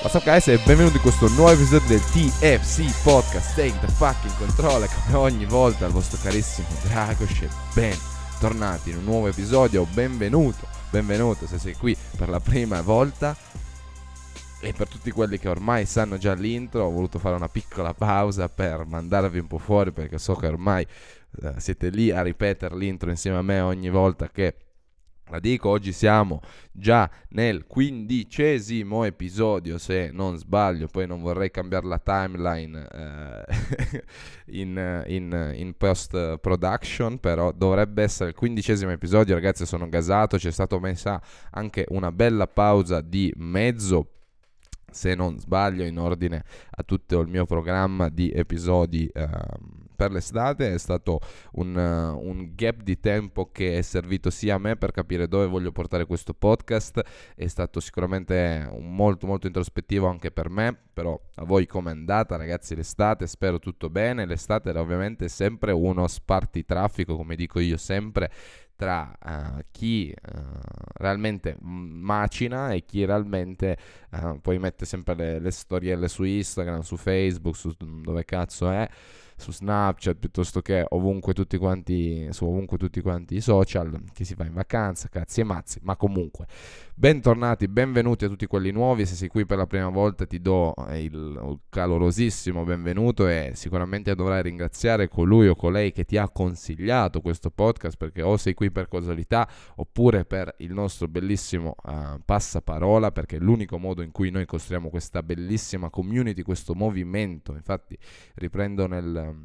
What's up guys e benvenuti in questo nuovo episodio del TFC Podcast. Take the fucking control come ogni volta al vostro carissimo Dragos e bentornati in un nuovo episodio, benvenuto, benvenuto se sei qui per la prima volta. E per tutti quelli che ormai sanno già l'intro ho voluto fare una piccola pausa per mandarvi un po' fuori perché so che ormai eh, siete lì a ripetere l'intro insieme a me ogni volta che la dico, oggi siamo già nel quindicesimo episodio, se non sbaglio, poi non vorrei cambiare la timeline eh, in, in, in, post production, però dovrebbe essere il quindicesimo episodio, ragazzi sono gasato, c'è stata messa anche una bella pausa di mezzo se non sbaglio, in ordine a tutto il mio programma di episodi uh, per l'estate. È stato un, uh, un, gap di tempo che è servito sia a me per capire dove voglio portare questo podcast. È stato sicuramente molto molto introspettivo anche per me. Però a voi com'è andata, ragazzi, l'estate? Spero tutto bene. L'estate era ovviamente sempre uno spartitraffico, come dico io sempre tra uh, chi uh, realmente macina e chi realmente uh, poi mette sempre le, le storielle su Instagram, su Facebook, su dove cazzo è su Snapchat piuttosto che ovunque tutti quanti su ovunque tutti quanti i social chi si va in vacanza cazzi e mazzi ma comunque. Bentornati benvenuti a tutti quelli nuovi se sei qui per la prima volta ti do il, il calorosissimo benvenuto e sicuramente dovrai ringraziare colui o colei che ti ha consigliato questo podcast perché o sei qui per casualità oppure per il nostro bellissimo uh, passaparola perché è l'unico modo in cui noi costruiamo questa bellissima community questo movimento. Infatti riprendo nel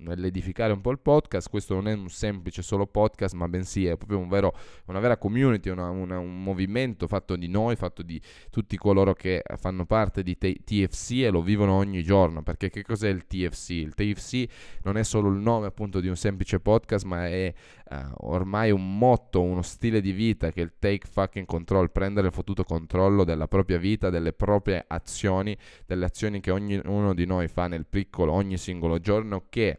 nell'edificare un po' il podcast. Questo non è un semplice solo podcast, ma bensì è proprio un vero, una vera community, una, una, un movimento fatto di noi, fatto di tutti coloro che fanno parte di TFC e lo vivono ogni giorno. Perché che cos'è il TFC? Il TFC non è solo il nome appunto di un semplice podcast, ma è uh, ormai un motto, uno stile di vita che è il take fucking control, prendere il fottuto controllo della propria vita, delle proprie azioni, delle azioni che ognuno di noi fa nel piccolo ogni singolo giorno che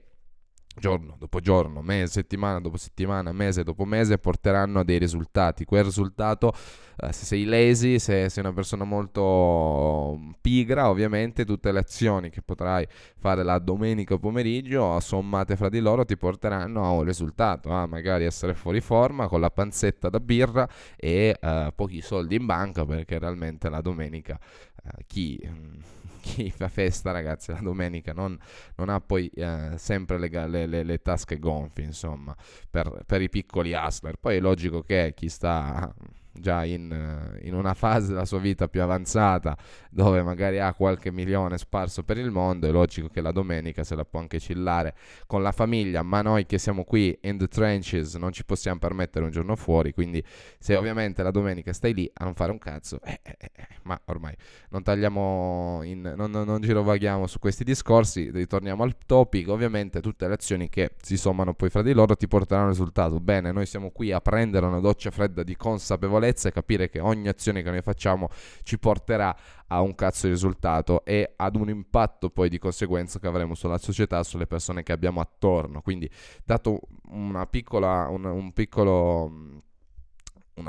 giorno dopo giorno, mese, settimana dopo settimana, mese dopo mese porteranno a dei risultati. Quel risultato, eh, se sei lazy, se sei una persona molto pigra, ovviamente tutte le azioni che potrai fare la domenica pomeriggio, sommate fra di loro, ti porteranno a un risultato, a magari essere fuori forma con la panzetta da birra e eh, pochi soldi in banca perché realmente la domenica eh, chi mm, chi fa festa, ragazzi, la domenica non, non ha poi eh, sempre le, le, le, le, tasche gonfie, insomma, per, per i piccoli hustler. Poi è logico che chi sta già in, eh, in, una fase della sua vita più avanzata dove magari ha qualche milione sparso per il mondo è logico che la domenica se la può anche chillare con la famiglia ma noi che siamo qui in the trenches non ci possiamo permettere un giorno fuori quindi se ovviamente la domenica stai lì a non fare un cazzo eh, eh, eh, eh ma ormai non tagliamo in, non, non, non girovaghiamo su questi discorsi ritorniamo al topic ovviamente tutte le azioni che si sommano poi fra di loro ti porteranno al risultato. Bene noi siamo qui a prendere una doccia fredda di consapevolezza consapevolezza e capire che ogni azione che noi facciamo ci porterà a un cazzo di risultato e ad un impatto poi di conseguenza che avremo sulla società, sulle persone che abbiamo attorno. Quindi, dato una piccola, un, un piccolo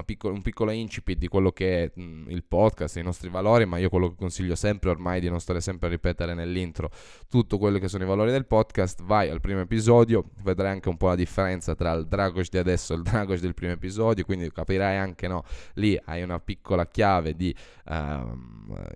piccolo, un piccolo incipit di quello che è mh, il podcast, i nostri valori, ma io quello che consiglio sempre ormai di non stare sempre a ripetere nell'intro tutto quello che sono i valori del podcast, vai al primo episodio, vedrai anche un po' la differenza tra il Dragos di adesso e il Dragos del primo episodio, quindi capirai anche, no, lì hai una piccola chiave di uh,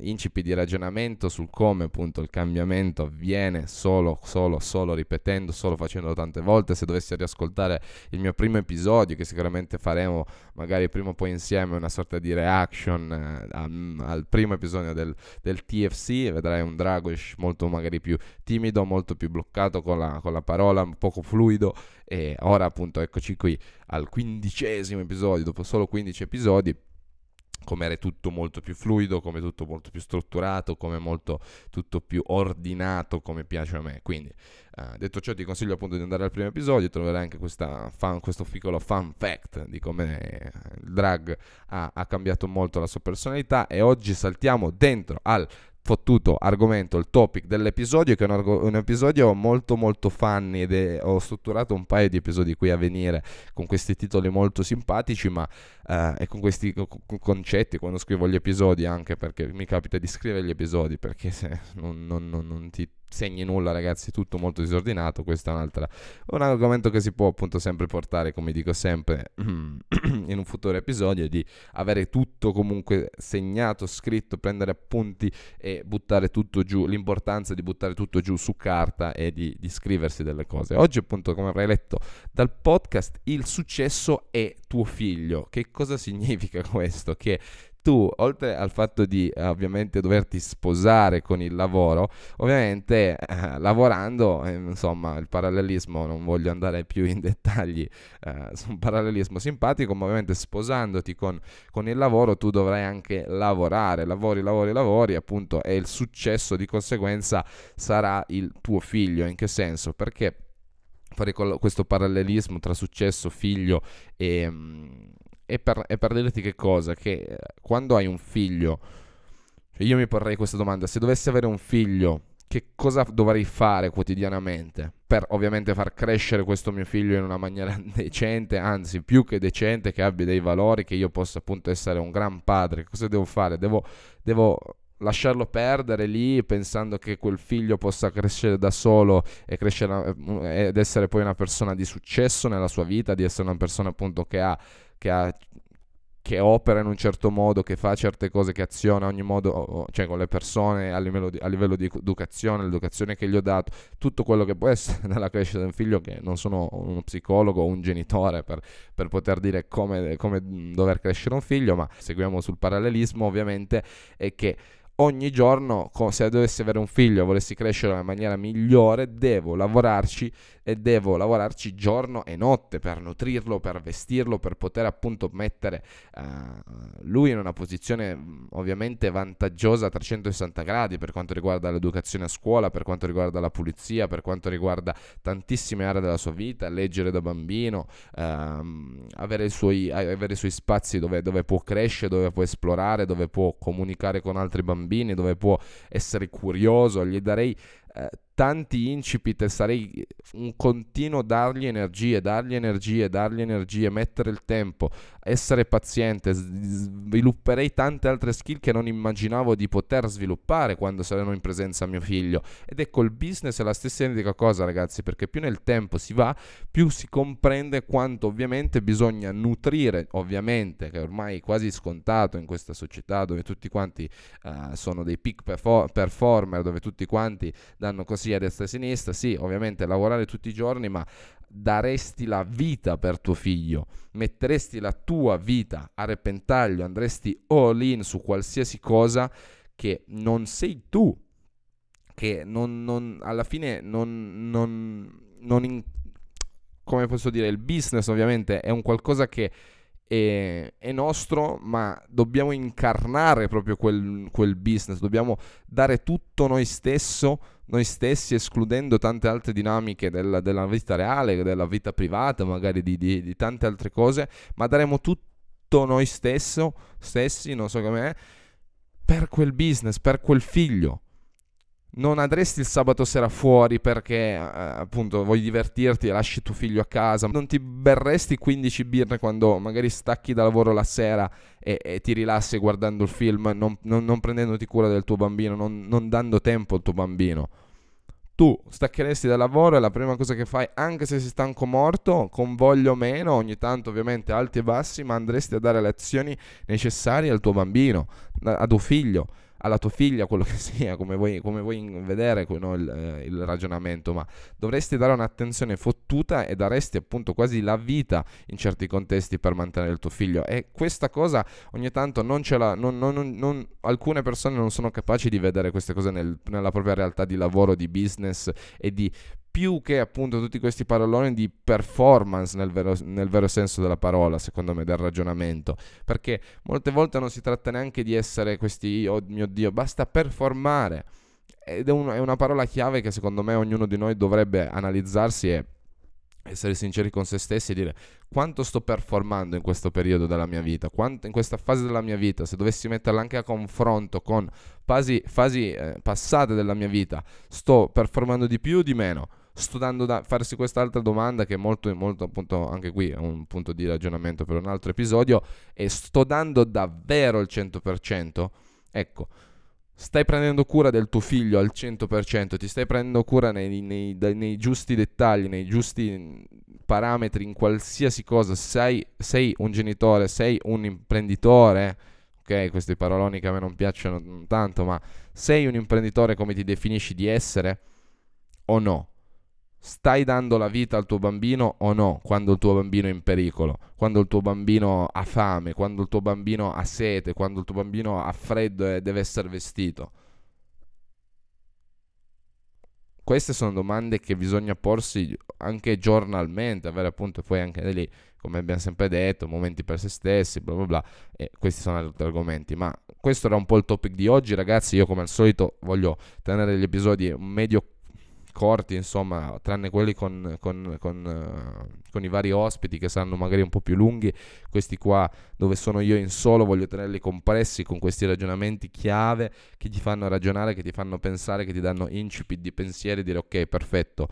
incipit di ragionamento sul come appunto il cambiamento avviene solo, solo, solo ripetendo, solo facendolo tante volte, se dovessi riascoltare il mio primo episodio, che sicuramente faremo magari magari prima o poi insieme una sorta di reaction eh, al, al, primo episodio del, del, TFC vedrai un Dragosh molto magari più timido, molto più bloccato con la, con la parola, poco fluido. E ora appunto eccoci qui al quindicesimo episodio, dopo solo 15 episodi come è tutto molto più fluido, come tutto molto più strutturato, come molto tutto più ordinato come piace a me. Quindi, uh, detto ciò, ti consiglio appunto di andare al primo episodio, troverai anche fan, questo piccolo fun fact di come il drag ha, ha cambiato molto la sua personalità e oggi saltiamo dentro al fottuto argomento, il topic dell'episodio, che è un, argo- un episodio molto molto funny ed è, ho strutturato un paio di episodi qui a venire con questi titoli molto simpatici, ma eh, e con questi co- concetti quando scrivo gli episodi anche perché mi capita di scrivere gli episodi perché se non, non, non, non ti segni nulla ragazzi tutto molto disordinato questo è un argomento che si può appunto sempre portare come dico sempre in un futuro episodio di avere tutto comunque segnato scritto prendere appunti e buttare tutto giù l'importanza di buttare tutto giù su carta e di, di scriversi delle cose. Oggi appunto come avrai letto dal podcast il successo è tuo figlio. Che cosa significa questo? Che tu, oltre al fatto di eh, ovviamente doverti sposare con il lavoro, ovviamente eh, lavorando, eh, insomma, il parallelismo, non voglio andare più in dettagli eh, su un parallelismo simpatico, ma ovviamente sposandoti con, con, il lavoro tu dovrai anche lavorare, lavori, lavori, lavori, appunto, e il successo di conseguenza sarà il tuo figlio. In che senso? Perché fare questo parallelismo tra successo, figlio e... È per, è per dirti che cosa? Che eh, quando hai un figlio, cioè io mi porrei questa domanda, se dovessi avere un figlio, che cosa dovrei fare quotidianamente per ovviamente far crescere questo mio figlio in una maniera decente, anzi più che decente, che abbia dei valori, che io possa appunto essere un gran padre? Cosa devo fare? Devo, devo lasciarlo perdere lì pensando che quel figlio possa crescere da solo e crescere eh, ed essere poi una persona di successo nella sua vita, di essere una persona appunto che ha che, ha, che opera in un certo modo, che fa certe cose, che aziona ogni modo, cioè con le persone a livello di, a livello di educazione, l'educazione che gli ho dato, tutto quello che può essere nella crescita di un figlio, che non sono uno psicologo o un genitore per, per poter dire come, come dover crescere un figlio, ma seguiamo sul parallelismo ovviamente, è che ogni giorno, se dovessi avere un figlio e volessi crescere in maniera migliore, devo lavorarci e devo lavorarci giorno e notte per nutrirlo, per vestirlo, per poter appunto mettere uh, lui in una posizione ovviamente vantaggiosa a 360 gradi per quanto riguarda l'educazione a scuola, per quanto riguarda la pulizia, per quanto riguarda tantissime aree della sua vita, leggere da bambino, uh, avere, i suoi, avere, i suoi, spazi dove, dove può crescere, dove può esplorare, dove può comunicare con altri bambini, dove può essere curioso, gli darei tanti incipit e sarei un continuo dargli energie, dargli energie, dargli energie, mettere il tempo, essere paziente, svilupperei tante altre skill che non immaginavo di poter sviluppare quando saranno in presenza mio figlio. Ed ecco, il business è la stessa identica cosa, ragazzi, perché più nel tempo si va, più si comprende quanto ovviamente bisogna nutrire, ovviamente, che ormai è quasi scontato in questa società dove tutti quanti uh, sono dei peak performer, dove tutti quanti danno così a destra e a sinistra, sì, ovviamente lavorare tutti i giorni, ma daresti la vita per tuo figlio, metteresti la tua vita a repentaglio, andresti all in su qualsiasi cosa che non sei tu, che non, non alla fine non, non, non in, come posso dire, il business ovviamente è un qualcosa che è, è, nostro, ma dobbiamo incarnare proprio quel, quel, business, dobbiamo dare tutto noi stesso, noi stessi, escludendo tante altre dinamiche della, della vita reale, della vita privata, magari di, di, di, tante altre cose, ma daremo tutto noi stesso, stessi, non so com'è, per quel business, per quel figlio non andresti il sabato sera fuori perché eh, appunto vuoi divertirti e lasci tuo figlio a casa, non ti berresti 15 birre quando magari stacchi da lavoro la sera e, e ti rilassi guardando il film, non, non, non, prendendoti cura del tuo bambino, non, non dando tempo al tuo bambino. Tu staccheresti dal lavoro e la prima cosa che fai, anche se sei stanco morto, con voglia o meno, ogni tanto ovviamente alti e bassi, ma andresti a dare le azioni necessarie al tuo bambino, a tuo figlio alla tua figlia, quello che sia, come vuoi, come vuoi vedere no, il, eh, il, ragionamento, ma dovresti dare un'attenzione fottuta e daresti appunto quasi la vita in certi contesti per mantenere il tuo figlio. E questa cosa ogni tanto non ce l'ha, non, non, non, alcune persone non sono capaci di vedere queste cose nel, nella propria realtà di lavoro, di business e di più che appunto tutti questi paroloni di performance nel vero, nel vero, senso della parola, secondo me, del ragionamento. Perché molte volte non si tratta neanche di essere questi, oh mio Dio, basta performare. Ed è, un, è una parola chiave che secondo me ognuno di noi dovrebbe analizzarsi e essere sinceri con se stessi e dire quanto sto performando in questo periodo della mia vita, quanto in questa fase della mia vita, se dovessi metterla anche a confronto con fasi, fasi eh, passate della mia vita, sto performando di più o di meno? Sto dando da farsi quest'altra domanda che è molto, molto appunto anche qui è un punto di ragionamento per un altro episodio e sto dando davvero il 100%? Ecco, stai prendendo cura del tuo figlio al 100%, ti stai prendendo cura nei, nei, nei giusti dettagli, nei giusti parametri, in qualsiasi cosa, sei, sei un genitore, sei un imprenditore, ok, questi paroloni che a me non piacciono tanto, ma sei un imprenditore come ti definisci di essere o no? Stai dando la vita al tuo bambino o no quando il tuo bambino è in pericolo, quando il tuo bambino ha fame, quando il tuo bambino ha sete, quando il tuo bambino ha freddo e deve essere vestito? Queste sono domande che bisogna porsi anche giornalmente, avere appunto poi anche lì, come abbiamo sempre detto, momenti per se stessi, bla bla bla, e questi sono altri argomenti, ma questo era un po' il topic di oggi ragazzi, io come al solito voglio tenere gli episodi medio corti, insomma, tranne quelli con, con, con, uh, con, i vari ospiti che saranno magari un po' più lunghi. Questi qua dove sono io in solo voglio tenerli compressi con questi ragionamenti chiave che ti fanno ragionare, che ti fanno pensare, che ti danno incipit di pensieri, dire ok, perfetto.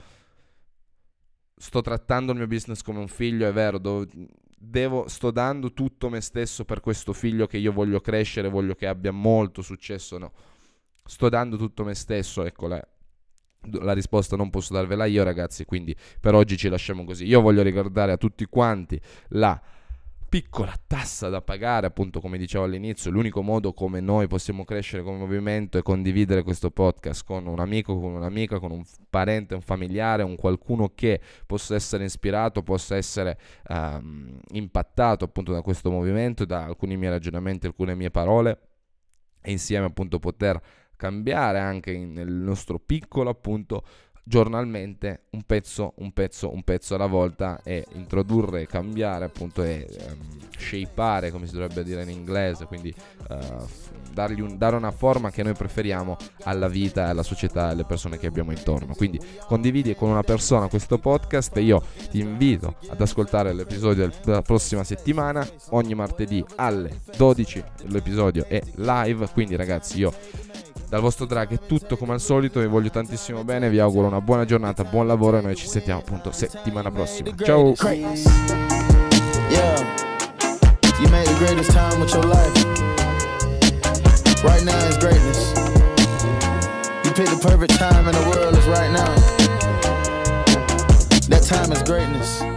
Sto trattando il mio business come un figlio, è vero, do, devo, sto dando tutto me stesso per questo figlio che io voglio crescere, voglio che abbia molto successo, no. Sto dando tutto me stesso, ecco, la, la risposta non posso darvela io ragazzi, quindi per oggi ci lasciamo così. Io voglio ricordare a tutti quanti la piccola tassa da pagare, appunto come dicevo all'inizio, l'unico modo come noi possiamo crescere come movimento è condividere questo podcast con un amico, con un'amica, con un parente, un familiare, un qualcuno che possa essere ispirato, possa essere um, impattato appunto da questo movimento, da alcuni miei ragionamenti, alcune mie parole e insieme appunto poter cambiare anche nel nostro piccolo appunto giornalmente un pezzo, un pezzo, un pezzo alla volta e introdurre, cambiare appunto e um, shapeare come si dovrebbe dire in inglese, quindi uh, un, dare una forma che noi preferiamo alla vita, alla società alle persone che abbiamo intorno. Quindi condividi con una persona questo podcast e io ti invito ad ascoltare l'episodio della prossima settimana, ogni martedì alle 12 l'episodio è live, quindi ragazzi io dal vostro drag è tutto come al solito, vi voglio tantissimo bene, vi auguro una buona giornata, buon lavoro e noi ci sentiamo appunto settimana prossima. Ciao! You the perfect time in the world is right now. That time is greatness.